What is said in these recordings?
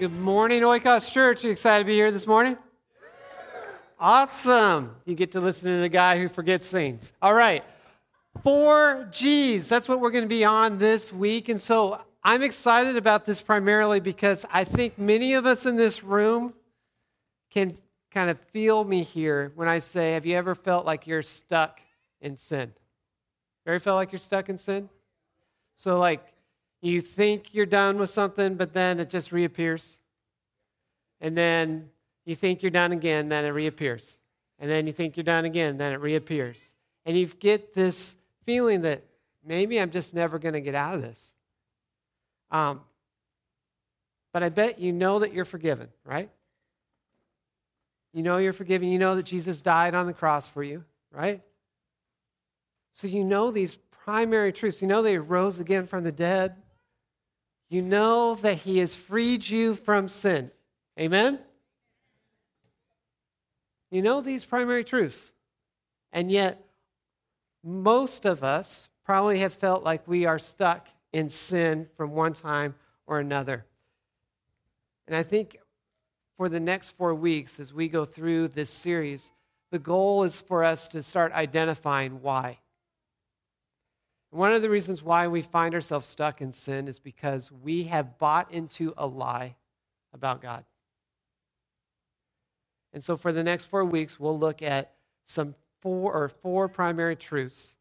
Good morning, Oikos Church. You excited to be here this morning? Awesome. You get to listen to the guy who forgets things. All right. Four G's. That's what we're going to be on this week. And so I'm excited about this primarily because I think many of us in this room can kind of feel me here when I say, Have you ever felt like you're stuck in sin? Ever felt like you're stuck in sin? So, like, you think you're done with something, but then it just reappears. And then you think you're done again, then it reappears. And then you think you're done again, then it reappears. And you get this feeling that maybe I'm just never going to get out of this. Um, but I bet you know that you're forgiven, right? You know you're forgiven. You know that Jesus died on the cross for you, right? So you know these primary truths. You know that he rose again from the dead you know that He has freed you from sin. Amen? You know these primary truths. And yet, most of us probably have felt like we are stuck in sin from one time or another. And I think for the next four weeks, as we go through this series, the goal is for us to start identifying why. One of the reasons why we find ourselves stuck in sin is because we have bought into a lie about God. And so for the next four weeks, we'll look at some four or four primary truths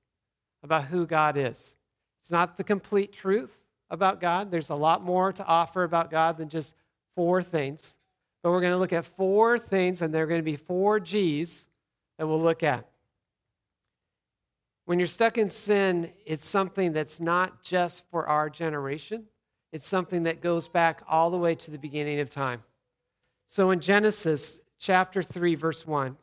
about who God is. It's not the complete truth about God. There's a lot more to offer about God than just four things. But we're going to look at four things, and they're going to be four G's that we'll look at. When you're stuck in sin, it's something that's not just for our generation, it's something that goes back all the way to the beginning of time. So in Genesis chapter 3, verse 1,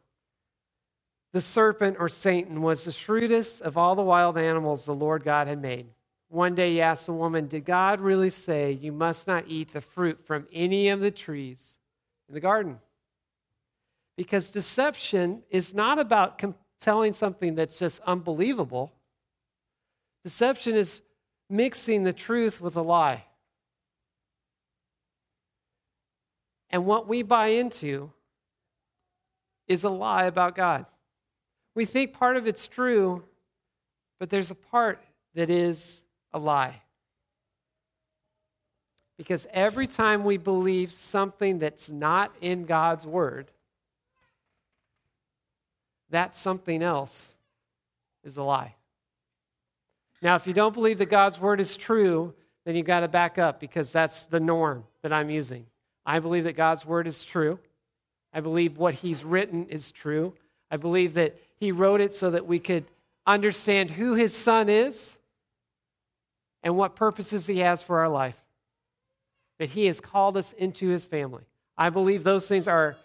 the serpent or Satan was the shrewdest of all the wild animals the Lord God had made. One day he asked the woman, Did God really say you must not eat the fruit from any of the trees in the garden? Because deception is not about telling something that's just unbelievable. Deception is mixing the truth with a lie. And what we buy into is a lie about God. We think part of it's true, but there's a part that is a lie. Because every time we believe something that's not in God's word, that something else is a lie. Now, if you don't believe that God's word is true, then you've got to back up because that's the norm that I'm using. I believe that God's word is true. I believe what he's written is true. I believe that he wrote it so that we could understand who his son is and what purposes he has for our life. That he has called us into his family. I believe those things are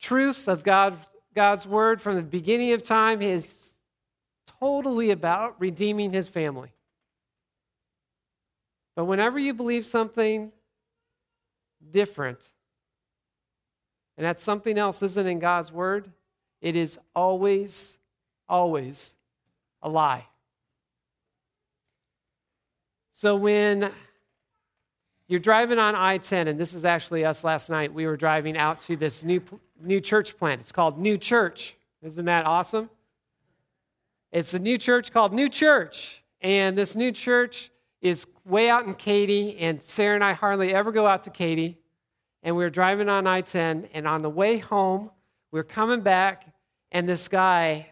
truths of God, God's word from the beginning of time is totally about redeeming his family. But whenever you believe something different, and that something else isn't in God's word, it is always, always a lie. So when you're driving on I 10, and this is actually us last night, we were driving out to this new new church plant. It's called New Church. Isn't that awesome? It's a new church called New Church. And this new church is way out in Katy, and Sarah and I hardly ever go out to Katy. And we were driving on I 10, and on the way home, we were coming back, and this guy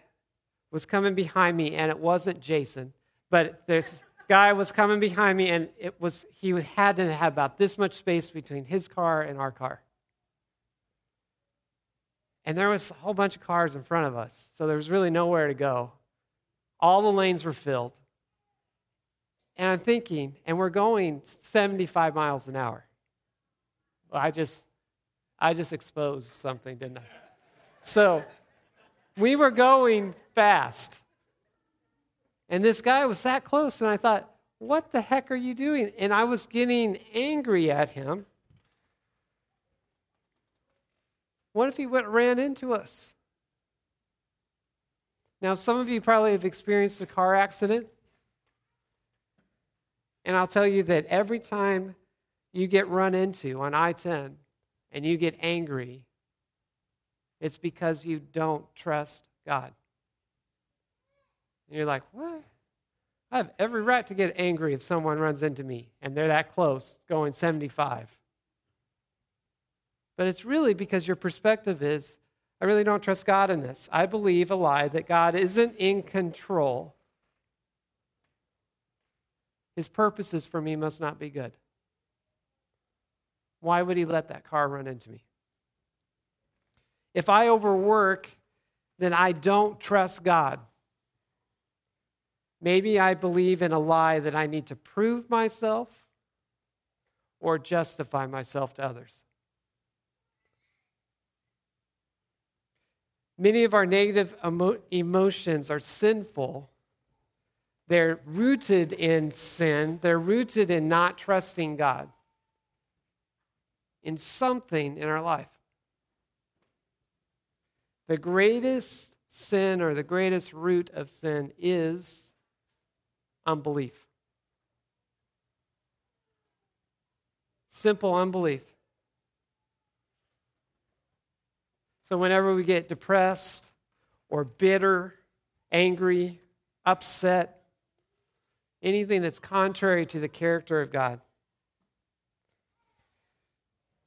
was coming behind me, and it wasn't Jason, but this guy was coming behind me, and it was he had to have about this much space between his car and our car. And there was a whole bunch of cars in front of us, so there was really nowhere to go. All the lanes were filled. And I'm thinking, and we're going 75 miles an hour. Well, I just I just exposed something, didn't I? So we were going fast. And this guy was that close, and I thought, what the heck are you doing? And I was getting angry at him What if he went ran into us? Now, some of you probably have experienced a car accident. And I'll tell you that every time you get run into on I 10, and you get angry, it's because you don't trust God. And you're like, what? I have every right to get angry if someone runs into me and they're that close, going 75. But it's really because your perspective is I really don't trust God in this. I believe a lie that God isn't in control. His purposes for me must not be good. Why would he let that car run into me? If I overwork, then I don't trust God. Maybe I believe in a lie that I need to prove myself or justify myself to others. Many of our negative emo- emotions are sinful. They're rooted in sin, they're rooted in not trusting God in something in our life. The greatest sin or the greatest root of sin is unbelief. Simple unbelief. So, whenever we get depressed or bitter, angry, upset, anything that's contrary to the character of God,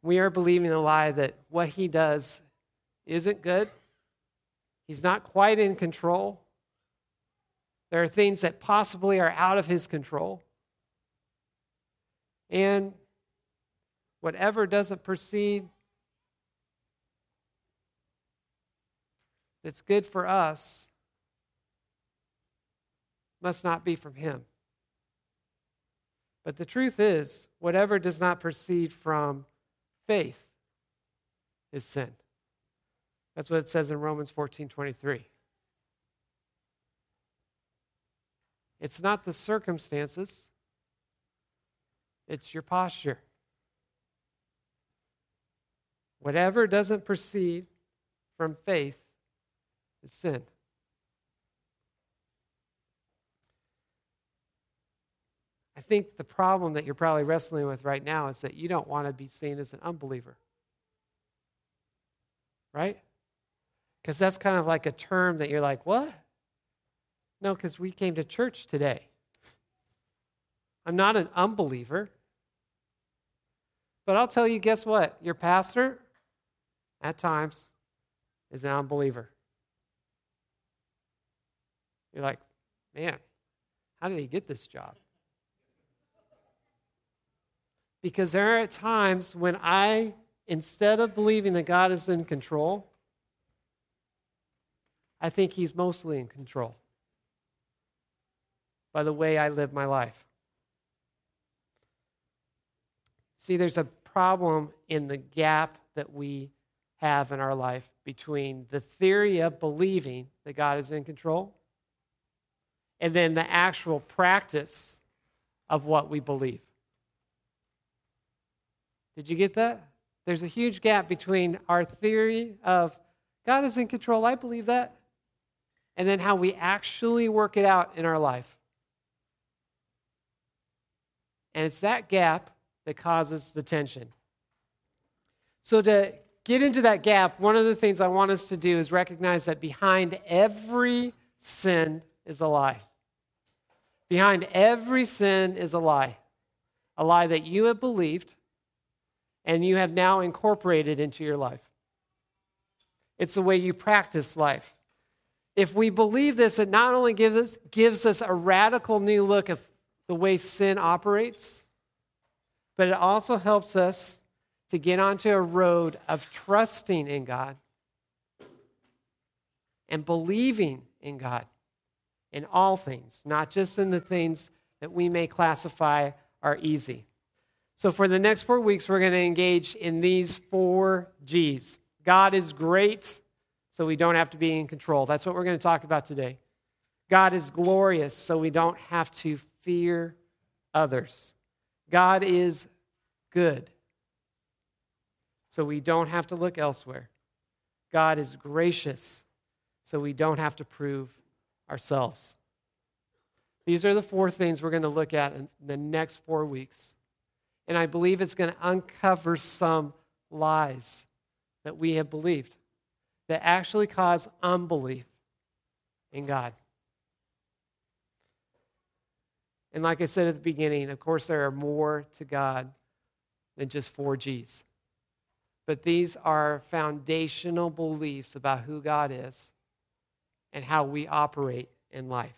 we are believing a lie that what He does isn't good. He's not quite in control. There are things that possibly are out of his control. And whatever doesn't proceed that's good for us must not be from him. But the truth is, whatever does not proceed from faith is sin. That's what it says in Romans 14 23. It's not the circumstances, it's your posture. Whatever doesn't proceed from faith is sin. I think the problem that you're probably wrestling with right now is that you don't want to be seen as an unbeliever. Right? Because that's kind of like a term that you're like, what? No, because we came to church today. I'm not an unbeliever. But I'll tell you, guess what? Your pastor, at times, is an unbeliever. You're like, man, how did he get this job? Because there are times when I, instead of believing that God is in control, I think he's mostly in control by the way I live my life. See, there's a problem in the gap that we have in our life between the theory of believing that God is in control and then the actual practice of what we believe. Did you get that? There's a huge gap between our theory of God is in control, I believe that, and then how we actually work it out in our life. And it's that gap that causes the tension. So, to get into that gap, one of the things I want us to do is recognize that behind every sin is a lie. Behind every sin is a lie. A lie that you have believed and you have now incorporated into your life. It's the way you practice life. If we believe this, it not only gives us, gives us a radical new look of the way sin operates, but it also helps us to get onto a road of trusting in God and believing in God in all things, not just in the things that we may classify are easy. So, for the next four weeks, we're going to engage in these four G's. God is great, so we don't have to be in control. That's what we're going to talk about today. God is glorious, so we don't have to fear others. God is good, so we don't have to look elsewhere. God is gracious, so we don't have to prove ourselves. These are the four things we're going to look at in the next four weeks. And I believe it's going to uncover some lies that we have believed that actually cause unbelief in God. And like I said at the beginning, of course, there are more to God than just four G's. But these are foundational beliefs about who God is and how we operate in life.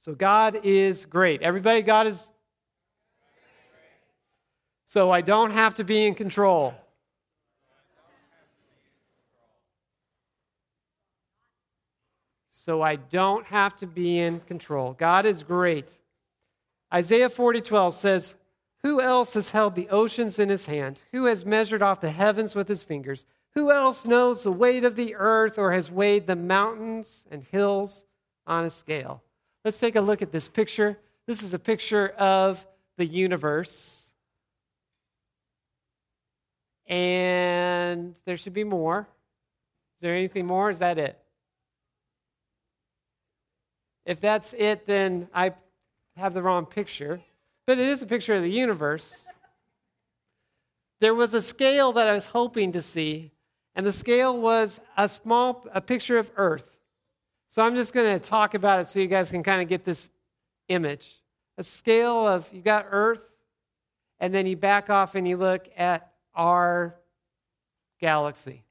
So God is great. Everybody, God is. So I don't have to be in control. So I don't have to be in control. God is great. Isaiah 40 12 says, who else has held the oceans in his hand? Who has measured off the heavens with his fingers? Who else knows the weight of the earth or has weighed the mountains and hills on a scale? Let's take a look at this picture. This is a picture of the universe. And there should be more. Is there anything more? Is that it? If that's it, then I have the wrong picture but it is a picture of the universe. There was a scale that I was hoping to see, and the scale was a small a picture of Earth. So I'm just going to talk about it so you guys can kind of get this image. A scale of you got Earth, and then you back off and you look at our galaxy.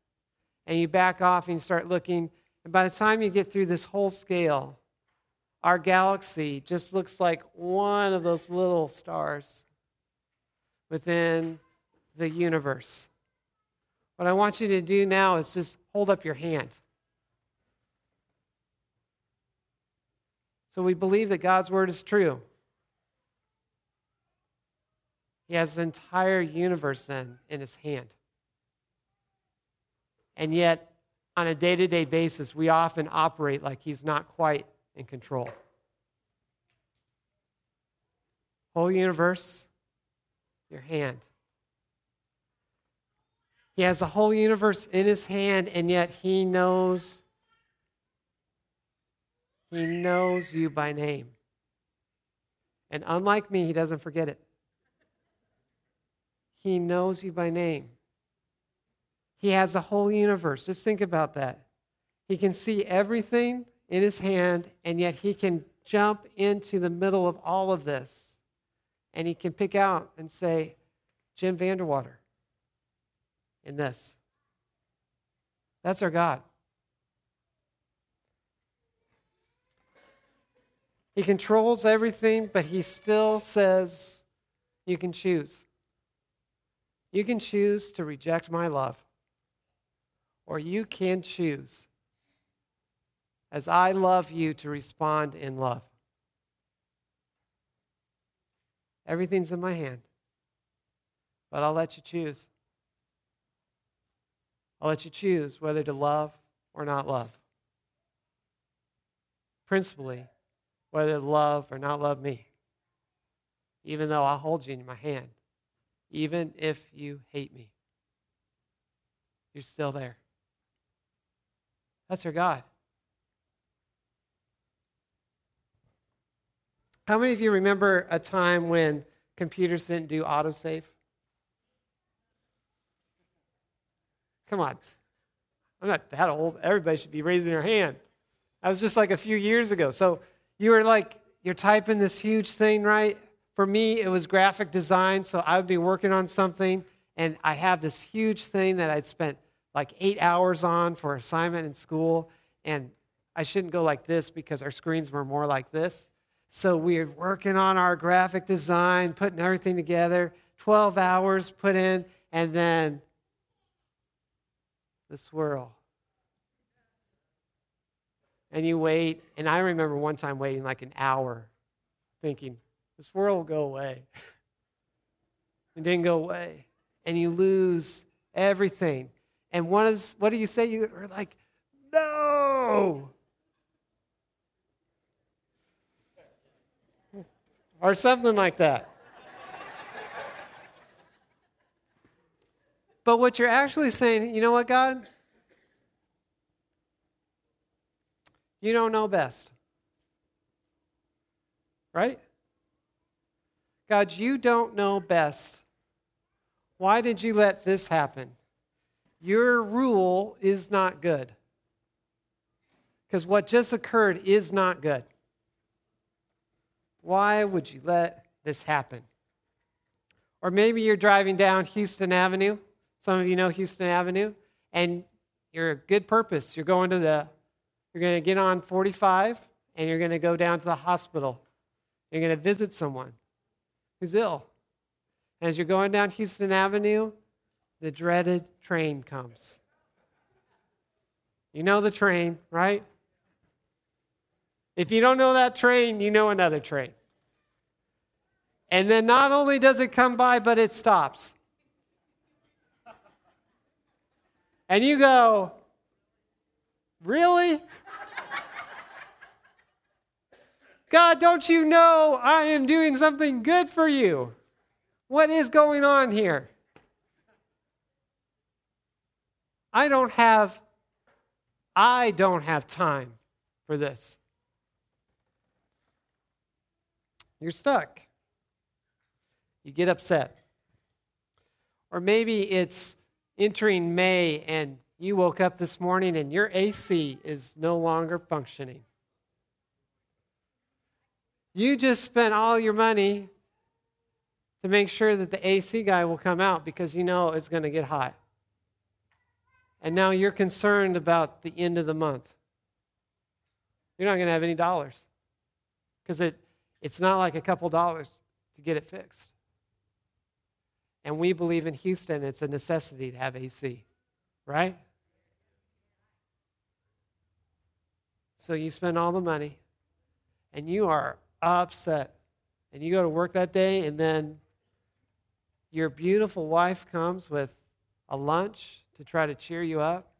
And you back off and you start looking, and by the time you get through this whole scale, our galaxy just looks like one of those little stars within the universe. What I want you to do now is just hold up your hand. So we believe that God's word is true. He has the entire universe then in his hand. And yet, on a day to day basis, we often operate like he's not quite in control. Whole universe, your hand. He has the whole universe in his hand, and yet he knows. He knows you by name. And unlike me, he doesn't forget it. He knows you by name. He has the whole universe. Just think about that. He can see everything in his hand, and yet he can jump into the middle of all of this. And he can pick out and say, Jim Vanderwater in this. That's our God. He controls everything, but he still says, You can choose. You can choose to reject my love, or you can choose as I love you to respond in love. Everything's in my hand, but I'll let you choose. I'll let you choose whether to love or not love. Principally, whether to love or not love me, even though I'll hold you in my hand, even if you hate me. You're still there. That's our God. How many of you remember a time when computers didn't do autosave? Come on. I'm not that old. Everybody should be raising their hand. That was just like a few years ago. So you were like, you're typing this huge thing, right? For me, it was graphic design. So I would be working on something, and I have this huge thing that I'd spent like eight hours on for assignment in school. And I shouldn't go like this because our screens were more like this. So we're working on our graphic design, putting everything together, 12 hours put in, and then the swirl. And you wait, and I remember one time waiting like an hour, thinking, this swirl will go away. it didn't go away. And you lose everything. And what, is, what do you say? You are like, no! or something like that. But what you're actually saying, you know what, God? You don't know best. Right? God, you don't know best Why did you let this happen? Your rule is not good. Because what just occurred is not good. Why would you let this happen? Or maybe you're driving down Houston Avenue. Some of you know Houston Avenue, and you're a good purpose. You're going to the, you're going to get on 45, and you're going to go down to the hospital. You're going to visit someone who's ill. As you're going down Houston Avenue, the dreaded train comes. You know the train, right? If you don't know that train, you know another train. And then not only does it come by, but it stops. And you go, Really? God, don't you know I am doing something good for you? What is going on here? I don't have I don't have time for this. You're stuck. You get upset. Or maybe it's entering May and you woke up this morning and your AC is no longer functioning. You just spent all your money to make sure that the AC guy will come out because you know it's going to get hot. And now you're concerned about the end of the month. You're not going to have any dollars because it it's not like a couple dollars to get it fixed. And we believe in Houston, it's a necessity to have AC, right? So you spend all the money and you are upset. And you go to work that day, and then your beautiful wife comes with a lunch to try to cheer you up.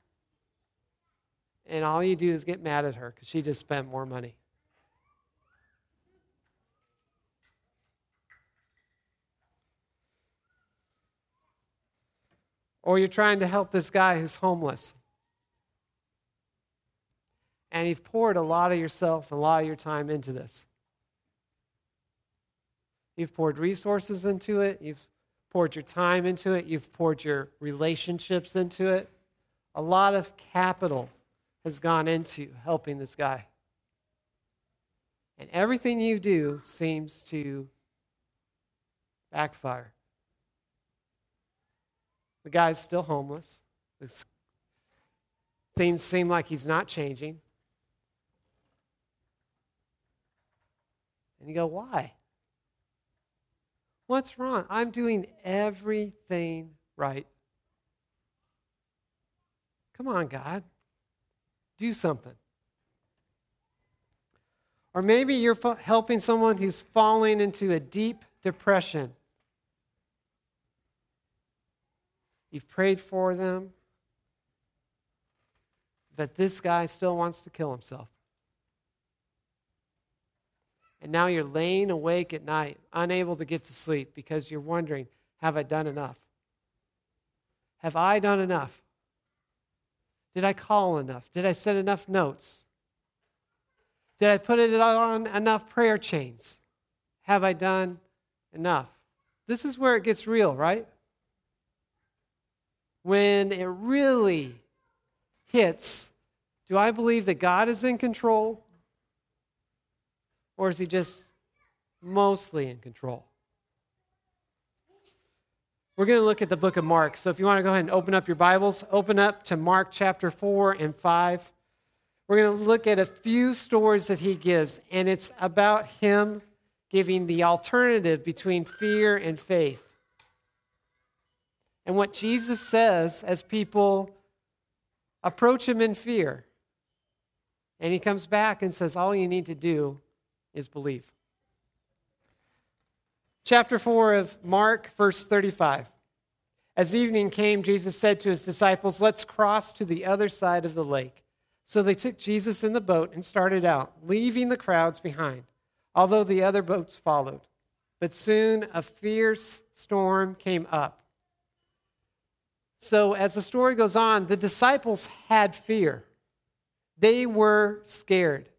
And all you do is get mad at her because she just spent more money. Or you're trying to help this guy who's homeless. And you've poured a lot of yourself and a lot of your time into this. You've poured resources into it, you've poured your time into it, you've poured your relationships into it. A lot of capital has gone into helping this guy. And everything you do seems to backfire. The guy's still homeless. This, things seem like he's not changing. And you go, why? What's wrong? I'm doing everything right. Come on, God. Do something. Or maybe you're helping someone who's falling into a deep depression. You've prayed for them, but this guy still wants to kill himself. And now you're laying awake at night, unable to get to sleep because you're wondering, have I done enough? Have I done enough? Did I call enough? Did I send enough notes? Did I put it on enough prayer chains? Have I done enough? This is where it gets real, right? When it really hits, do I believe that God is in control? Or is he just mostly in control? We're going to look at the book of Mark. So if you want to go ahead and open up your Bibles, open up to Mark chapter 4 and 5. We're going to look at a few stories that he gives, and it's about him giving the alternative between fear and faith. And what Jesus says as people approach him in fear. And he comes back and says, All you need to do is believe. Chapter 4 of Mark, verse 35. As evening came, Jesus said to his disciples, Let's cross to the other side of the lake. So they took Jesus in the boat and started out, leaving the crowds behind, although the other boats followed. But soon a fierce storm came up so, as the story goes on, the disciples had fear. They were scared.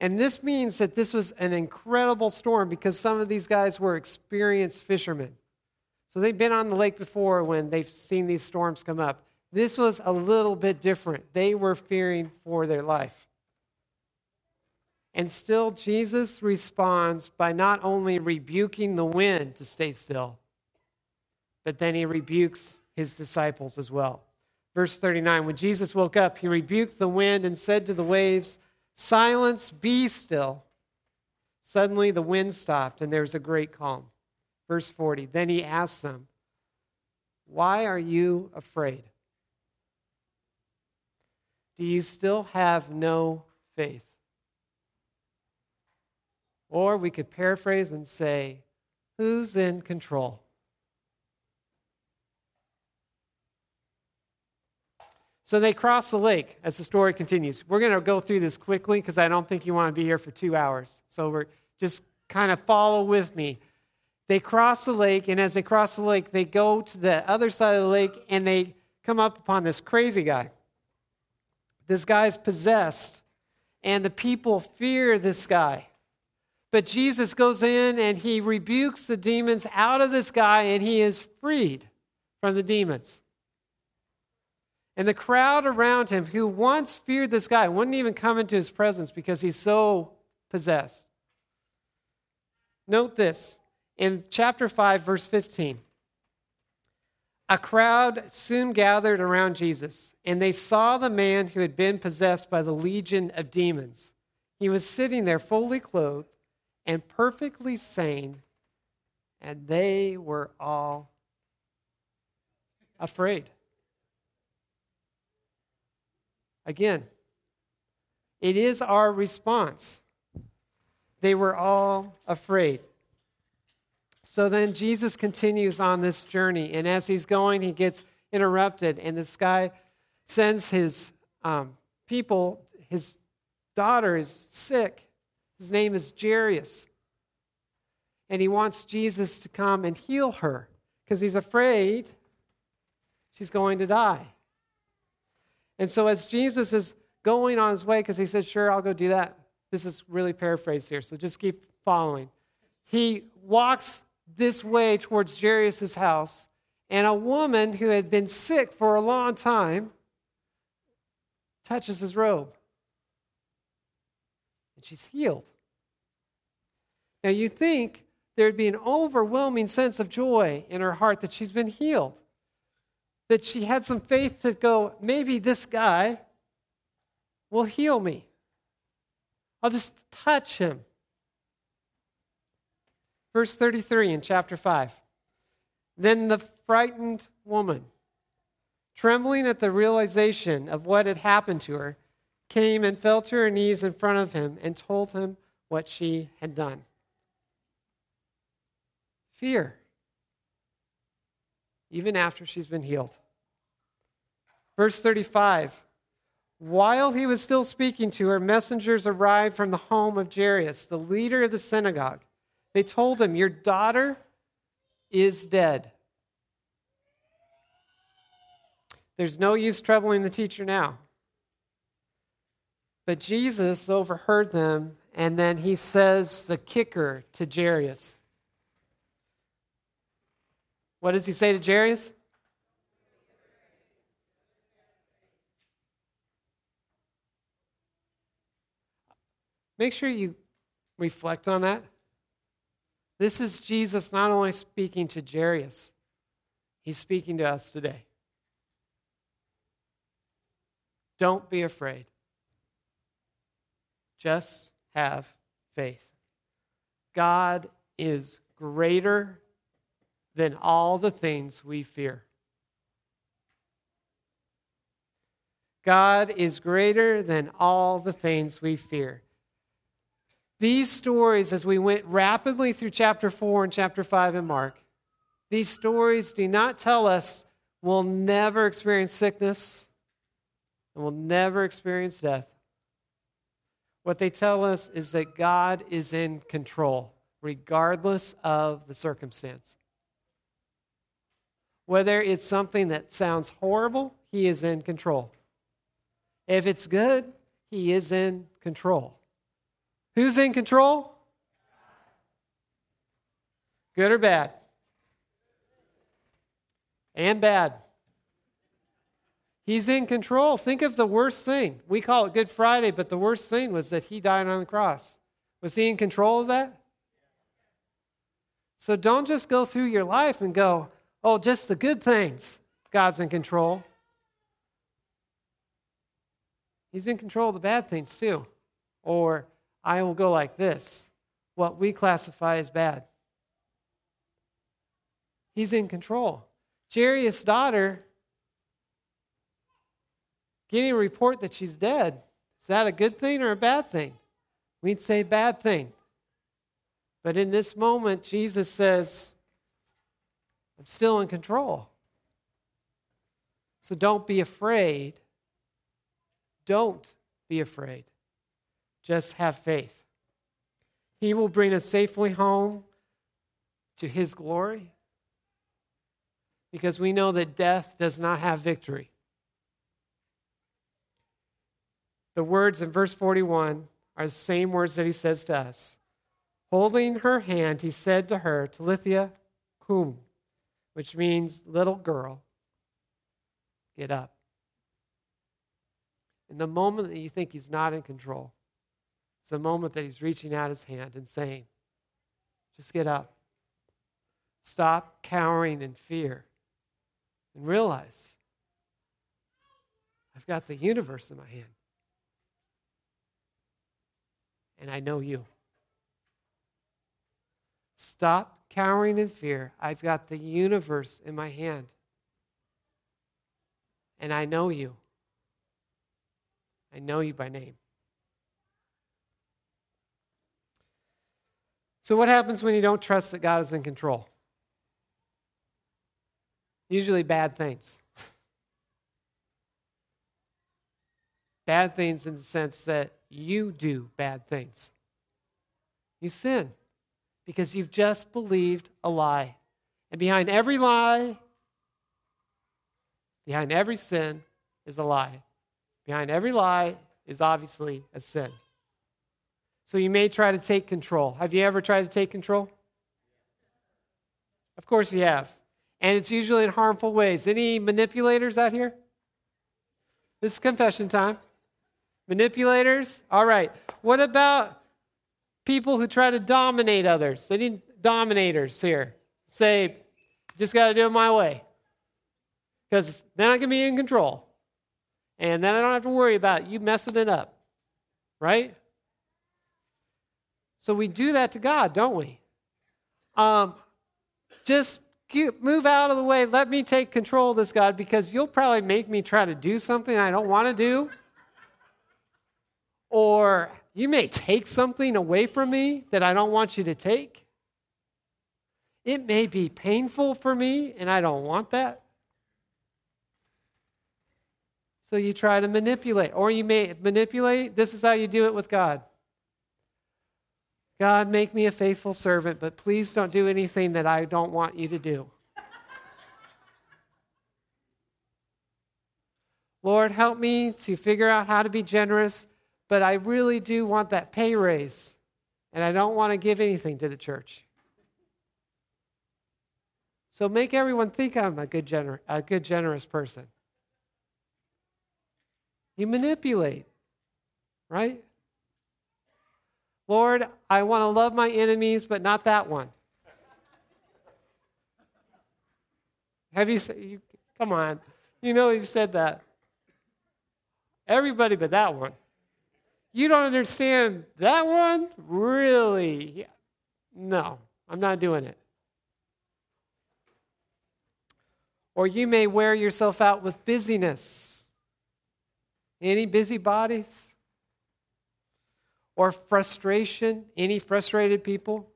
And this means that this was an incredible storm because some of these guys were experienced fishermen. So they've been on the lake before when they've seen these storms come up. This was a little bit different. They were fearing for their life. And still, Jesus responds by not only rebuking the wind to stay still, but then he rebukes his disciples as well. Verse 39 When Jesus woke up, he rebuked the wind and said to the waves, Silence, be still. Suddenly the wind stopped and there was a great calm. Verse 40 Then he asked them, Why are you afraid? Do you still have no faith? Or we could paraphrase and say, Who's in control? So they cross the lake as the story continues. We're going to go through this quickly because I don't think you want to be here for two hours. So we're just kind of follow with me. They cross the lake, and as they cross the lake, they go to the other side of the lake and they come up upon this crazy guy. This guy's possessed, and the people fear this guy. But Jesus goes in and he rebukes the demons out of this guy, and he is freed from the demons. And the crowd around him, who once feared this guy, wouldn't even come into his presence because he's so possessed. Note this in chapter 5, verse 15. A crowd soon gathered around Jesus, and they saw the man who had been possessed by the legion of demons. He was sitting there fully clothed and perfectly sane, and they were all afraid. Again, it is our response. They were all afraid. So then Jesus continues on this journey, and as he's going, he gets interrupted, and this guy sends his um, people, his daughter is sick. His name is Jairus. And he wants Jesus to come and heal her because he's afraid she's going to die. And so, as Jesus is going on his way, because he said, Sure, I'll go do that. This is really paraphrased here, so just keep following. He walks this way towards Jairus' house, and a woman who had been sick for a long time touches his robe. And she's healed. Now, you think there'd be an overwhelming sense of joy in her heart that she's been healed that she had some faith to go, maybe this guy will heal me. I'll just touch him. Verse 33 in chapter 5. Then the frightened woman, trembling at the realization of what had happened to her, came and fell to her knees in front of him and told him what she had done. Fear even after she's been healed. Verse 35 While he was still speaking to her, messengers arrived from the home of Jairus, the leader of the synagogue. They told him, Your daughter is dead. There's no use troubling the teacher now. But Jesus overheard them, and then he says the kicker to Jairus. What does he say to Jairus? Make sure you reflect on that. This is Jesus not only speaking to Jairus, he's speaking to us today. Don't be afraid. Just have faith. God is greater than all the things we fear. God is greater than all the things we fear. These stories, as we went rapidly through chapter 4 and chapter 5 in Mark, these stories do not tell us we'll never experience sickness and we'll never experience death. What they tell us is that God is in control, regardless of the circumstance. Whether it's something that sounds horrible, He is in control. If it's good, He is in control. Who's in control? Good or bad? and bad. He's in control. Think of the worst thing. We call it Good Friday, but the worst thing was that he died on the cross. Was he in control of that? So don't just go through your life and go, oh, just the good things. God's in control. He's in control of the bad things too. Or I will go like this what we classify as bad. He's in control. Jairus' daughter getting a report that she's dead. Is that a good thing or a bad thing? We'd say bad thing. But in this moment, Jesus says, I'm still in control. So don't be afraid. Don't be afraid. Just have faith. He will bring us safely home to His glory because we know that death does not have victory. The words in verse 41 are the same words that he says to us. Holding her hand, he said to her, Talitha cum, which means little girl, get up. In the moment that you think he's not in control, it's the moment that he's reaching out his hand and saying, just get up. Stop cowering in fear and realize I've got the universe in my hand and I know you. Stop cowering in fear. I've got the universe in my hand, and I know you. I know you by name. So, what happens when you don't trust that God is in control? Usually, bad things. bad things in the sense that you do bad things. You sin because you've just believed a lie. And behind every lie, behind every sin is a lie. Behind every lie is obviously a sin. So you may try to take control. Have you ever tried to take control? Of course you have. And it's usually in harmful ways. Any manipulators out here? This is confession time. Manipulators? All right. What about people who try to dominate others. They need dominators here? Say, just got to do it my way. Because then I can be in control. And then I don't have to worry about you messing it up. Right? So we do that to God, don't we? Um, just get, move out of the way. Let me take control of this, God, because you'll probably make me try to do something I don't want to do or you may take something away from me that I don't want you to take. It may be painful for me, and I don't want that. So you try to manipulate, or you may manipulate. This is how you do it with God. God, make me a faithful servant, but please don't do anything that I don't want you to do. Lord, help me to figure out how to be generous but I really do want that pay raise, and I don't want to give anything to the church. So make everyone think I'm a good, gener- a good generous person. You manipulate, right? Lord, I want to love my enemies, but not that one. Have you, said, you come on, you know you've said that. Everybody but that one. You don't understand that one? Really? No, I'm not doing it. Or you may wear yourself out with busyness. Any busybodies? Or frustration? Any frustrated people?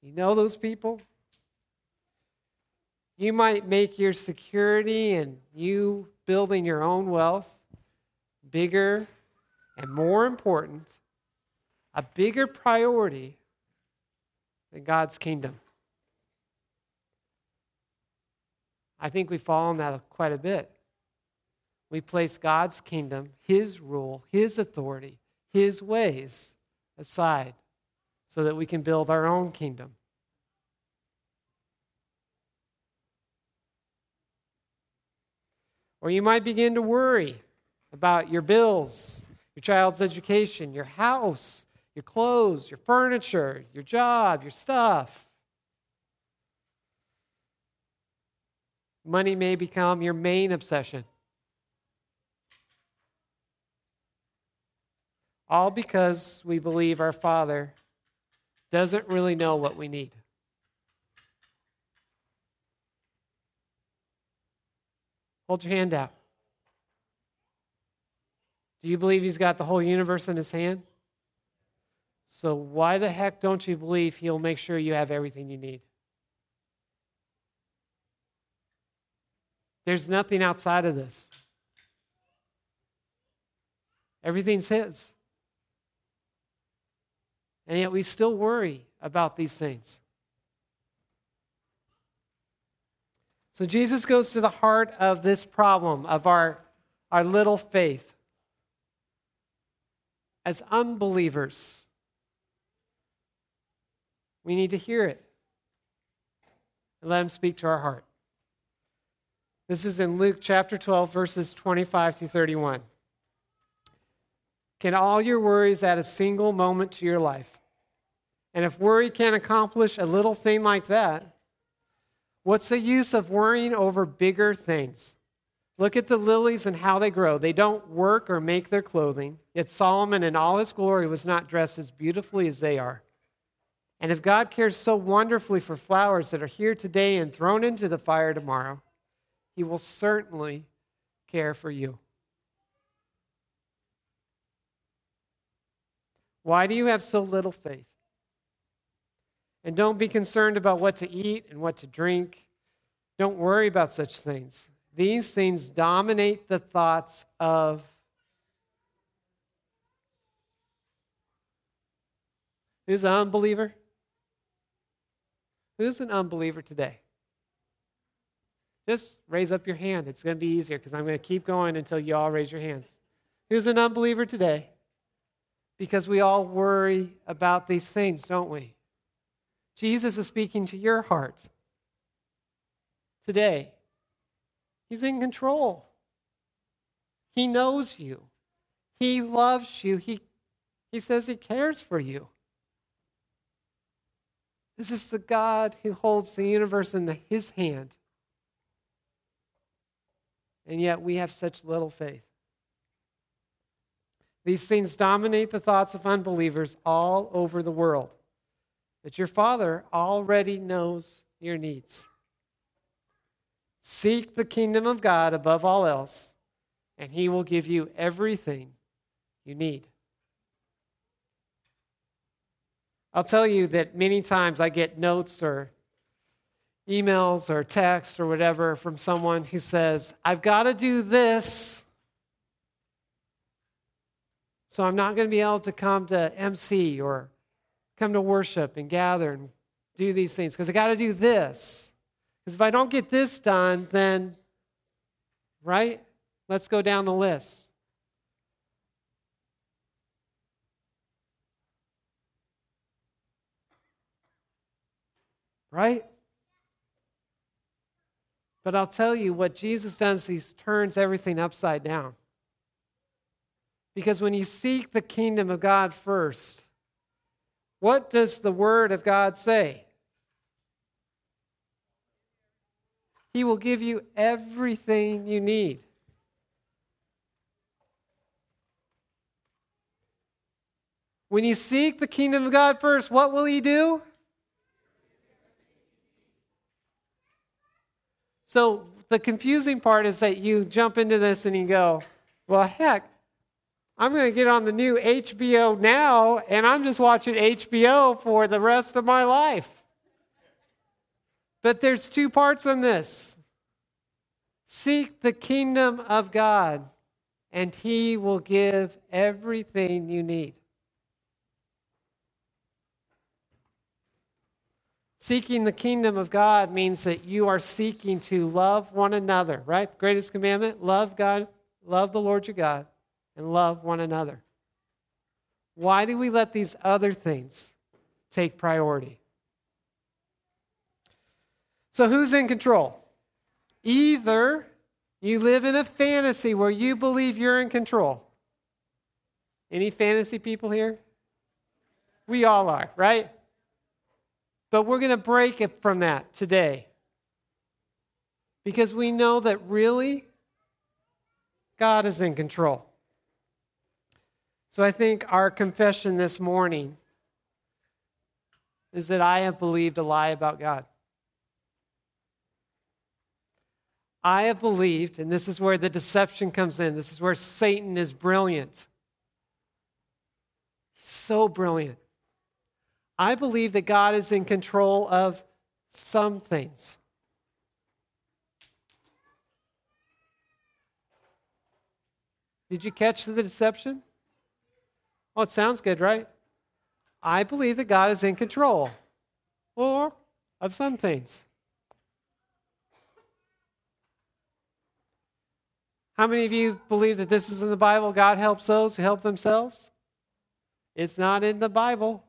You know those people? You might make your security and you building your own wealth bigger and more important, a bigger priority than God's kingdom. I think we fall on that quite a bit. We place God's kingdom, His rule, His authority, His ways aside so that we can build our own kingdom. Or you might begin to worry about your bills, your child's education, your house, your clothes, your furniture, your job, your stuff. Money may become your main obsession. All because we believe our Father doesn't really know what we need. Hold your hand out. Do you believe He's got the whole universe in His hand? So, why the heck don't you believe He'll make sure you have everything you need? There's nothing outside of this. Everything's His. And yet we still worry about these things. So Jesus goes to the heart of this problem of our, our little faith. As unbelievers, we need to hear it and let him speak to our heart. This is in Luke chapter 12, verses 25 through 31. Can all your worries add a single moment to your life? And if worry can't accomplish a little thing like that, what's the use of worrying over bigger things? Look at the lilies and how they grow. They don't work or make their clothing. Yet Solomon in all his glory was not dressed as beautifully as they are. And if God cares so wonderfully for flowers that are here today and thrown into the fire tomorrow, he will certainly care for you. Why do you have so little faith? And don't be concerned about what to eat and what to drink. Don't worry about such things. These things dominate the thoughts of Who's an unbeliever? Who's an unbeliever today? Just raise up your hand. It's going to be easier because I'm going to keep going until you all raise your hands. Who's an unbeliever today? Because we all worry about these things, don't we? Jesus is speaking to your heart today. He's in control. He knows you. He loves you. He, he says he cares for you. This is the God who holds the universe in the, his hand. And yet we have such little faith. These things dominate the thoughts of unbelievers all over the world. But your Father already knows your needs. Seek the kingdom of God above all else, and He will give you everything you need. I'll tell you that many times I get notes or emails or texts or whatever from someone who says, I've got to do this, so I'm not going to be able to come to MC or come to worship and gather and do these things because I got to do this. Because if I don't get this done, then, right? Let's go down the list. Right? But I'll tell you what Jesus does, he turns everything upside down. Because when you seek the kingdom of God first, what does the word of God say? He will give you everything you need. When you seek the kingdom of God first, what will He do? So the confusing part is that you jump into this and you go, well, heck, I'm going to get on the new HBO now and I'm just watching HBO for the rest of my life. But there's two parts on this seek the kingdom of God, and He will give everything you need. Seeking the kingdom of God means that you are seeking to love one another, right? The greatest commandment love God, love the Lord your God, and love one another. Why do we let these other things take priority? So, who's in control? Either You live in a fantasy where you believe you're in control. Any fantasy people here? We all are, right? But we're going to break it from that today. Because we know that really, God is in control. So I think our confession this morning is that I have believed a lie about God. I have believed, and this is where the deception comes in. This is where Satan is brilliant. So brilliant. I believe that God is in control of some things. Did you catch the deception? Oh, it sounds good, right? I believe that God is in control or of some things. How many of you believe that this is in the Bible? God helps those who help themselves? It's not in the Bible.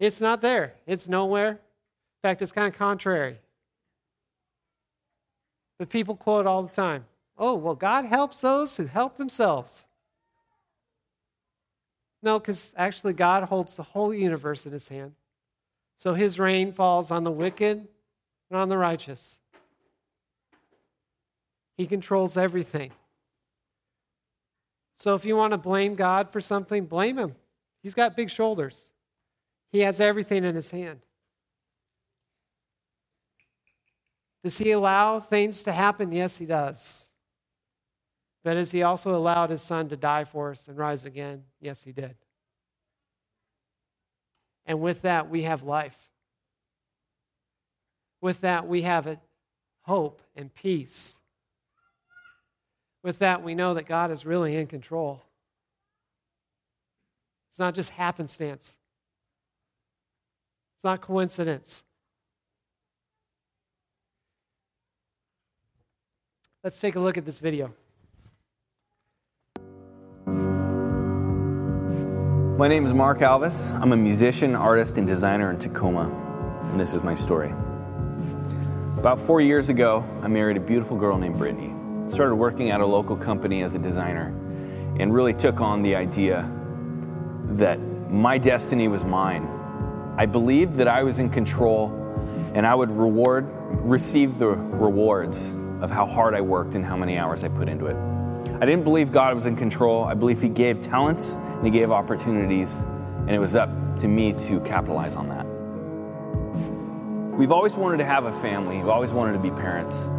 It's not there. It's nowhere. In fact, it's kind of contrary. But people quote all the time oh, well, God helps those who help themselves. No, because actually, God holds the whole universe in his hand. So his rain falls on the wicked and on the righteous. He controls everything. So if you want to blame God for something, blame him. He's got big shoulders, he has everything in his hand. Does he allow things to happen? Yes, he does. But has he also allowed his son to die for us and rise again? Yes, he did. And with that, we have life. With that, we have hope and peace. With that, we know that God is really in control. It's not just happenstance, it's not coincidence. Let's take a look at this video. My name is Mark Alvis. I'm a musician, artist, and designer in Tacoma, and this is my story. About four years ago, I married a beautiful girl named Brittany. Started working at a local company as a designer, and really took on the idea that my destiny was mine. I believed that I was in control, and I would reward, receive the rewards of how hard I worked and how many hours I put into it. I didn't believe God was in control. I believe He gave talents and He gave opportunities, and it was up to me to capitalize on that. We've always wanted to have a family, we've always wanted to be parents,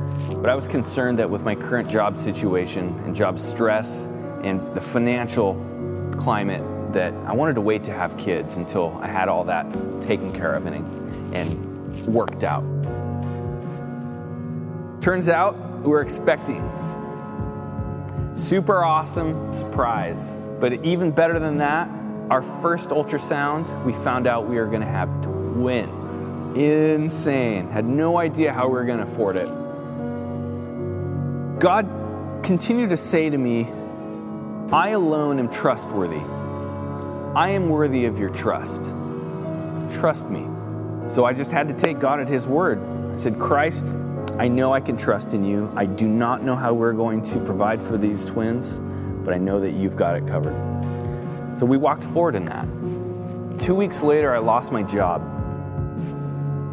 but I was concerned that with my current job situation and job stress and the financial climate, that I wanted to wait to have kids until I had all that taken care of and, and worked out. Turns out we're expecting Super awesome surprise. But even better than that, our first ultrasound, we found out we were going to have twins. Insane. Had no idea how we were going to afford it. God continued to say to me, I alone am trustworthy. I am worthy of your trust. Trust me. So I just had to take God at His word. I said, Christ, I know I can trust in you. I do not know how we're going to provide for these twins, but I know that you've got it covered. So we walked forward in that. Two weeks later, I lost my job.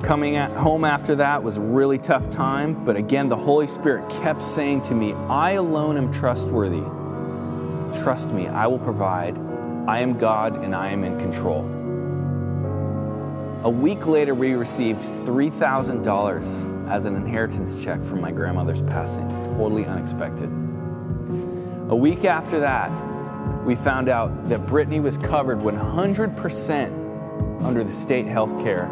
Coming at home after that was a really tough time, but again, the Holy Spirit kept saying to me, I alone am trustworthy. Trust me, I will provide. I am God and I am in control. A week later, we received $3,000 as an inheritance check from my grandmother's passing. Totally unexpected. A week after that, we found out that Brittany was covered 100% under the state health care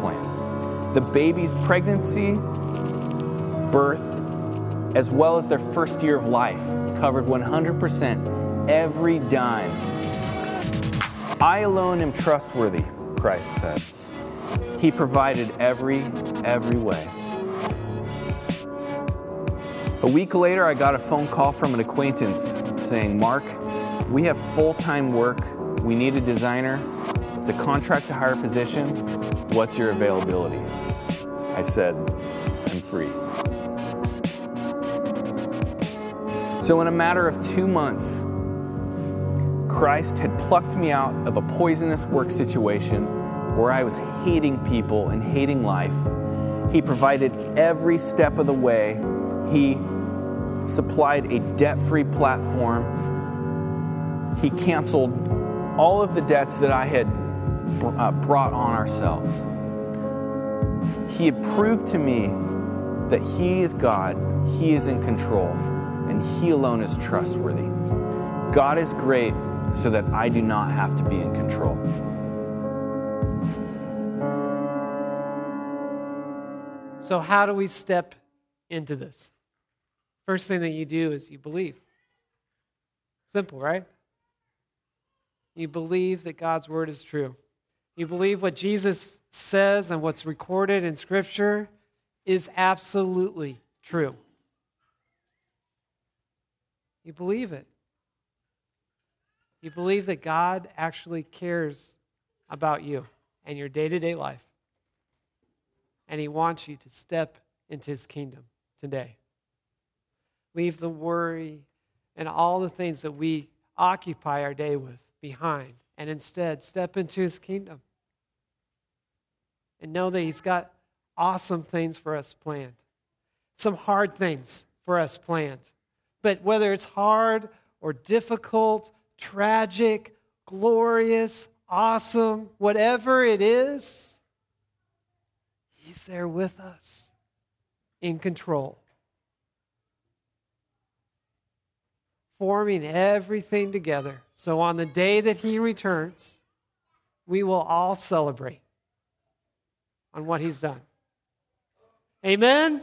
plan. The baby's pregnancy, birth, as well as their first year of life covered 100% every dime. I alone am trustworthy, Christ said. He provided every, every way. A week later, I got a phone call from an acquaintance saying, Mark, we have full time work. We need a designer. It's a contract to hire position. What's your availability? I said, I'm free. So, in a matter of two months, Christ had plucked me out of a poisonous work situation where I was hating people and hating life. He provided every step of the way. He supplied a debt free platform. He canceled all of the debts that I had uh, brought on ourselves. He had proved to me that He is God, He is in control, and He alone is trustworthy. God is great so that I do not have to be in control. So, how do we step into this? First thing that you do is you believe. Simple, right? You believe that God's word is true. You believe what Jesus says and what's recorded in Scripture is absolutely true. You believe it. You believe that God actually cares about you and your day to day life. And He wants you to step into His kingdom today. Leave the worry and all the things that we occupy our day with behind, and instead step into His kingdom. And know that He's got awesome things for us planned, some hard things for us planned. But whether it's hard or difficult tragic, glorious, awesome, whatever it is, He's there with us in control. Forming everything together. So on the day that He returns, we will all celebrate on what He's done. Amen?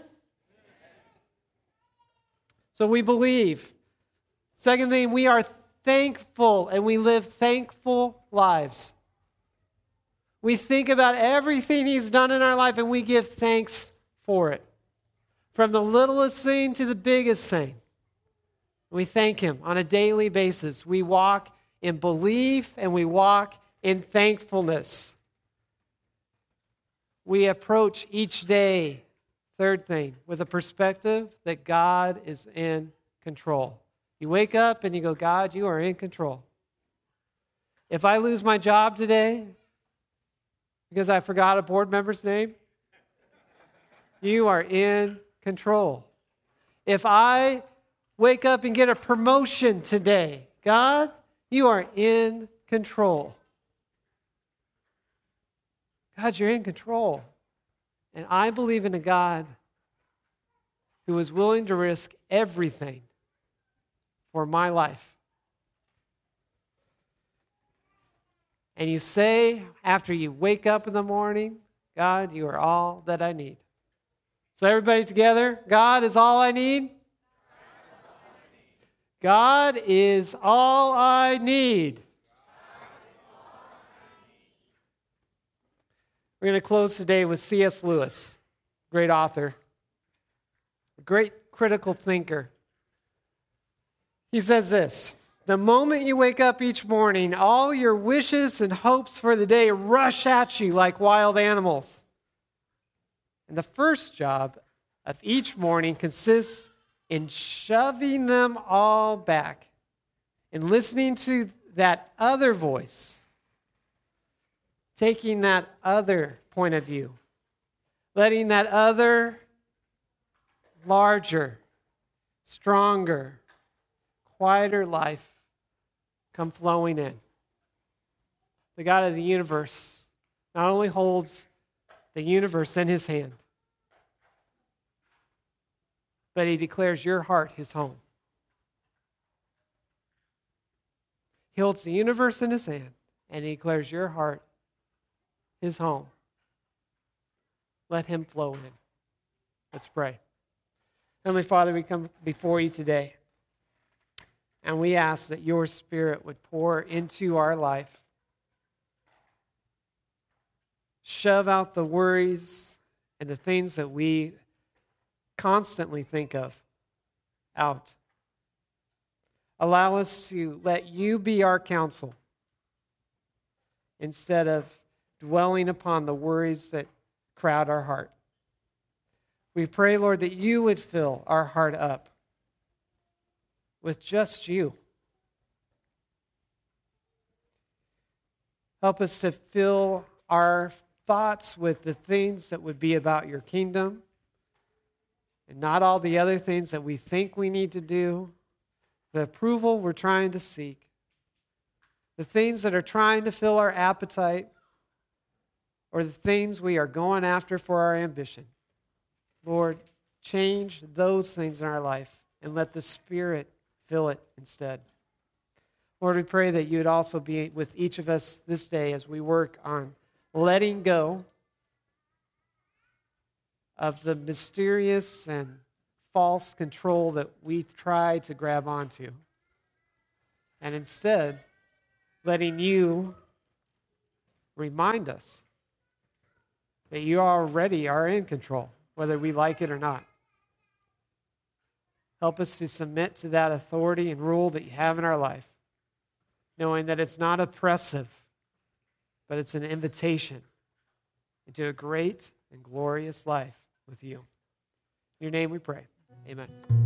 So we believe. Second thing, we are thankful and we live thankful lives. We think about everything He's done in our life and we give thanks for it. From the littlest thing to the biggest thing. We thank Him on a daily basis. We walk in belief and we walk in thankfulness. We approach each day, third thing, with a perspective that God is in control. You wake up and you go, God, you are in control. If I lose my job today because I forgot a board member's name, you are in control. If I wake up and get a promotion today, God, you are in control. God, you're in control. And I believe in a God who is willing to risk everything for my life. And you say, after you wake up in the morning, God, you are all that I need. So, everybody together, God is all I need. God is all I need. We're going to close today with C.S. Lewis, great author, great critical thinker. He says this The moment you wake up each morning, all your wishes and hopes for the day rush at you like wild animals. And the first job of each morning consists in shoving them all back and listening to that other voice, taking that other point of view, letting that other larger, stronger, quieter life come flowing in. The God of the universe not only holds the universe in his hand, but he declares your heart his home. He holds the universe in his hand and he declares your heart his home. Let him flow in. Let's pray. Heavenly Father, we come before you today. And we ask that your spirit would pour into our life. Shove out the worries and the things that we constantly think of out. Allow us to let you be our counsel instead of dwelling upon the worries that crowd our heart. We pray, Lord, that you would fill our heart up with just you. Help us to fill our thoughts with the things that would be about your kingdom and not all the other things that we think we need to do, the approval we're trying to seek, the things that are trying to fill our appetite, or the things we are going after for our ambition. Lord, change those things in our life and let the Spirit fill it instead. Lord, we pray that you would also be with each of us this day as we work on letting go of the mysterious and false control that we try to grab onto. And instead, letting you remind us that you already are in control, whether we like it or not. Help us to submit to that authority and rule that you have in our life, knowing that it's not oppressive, but it's an invitation into a great and glorious life with you. In your name we pray. Amen.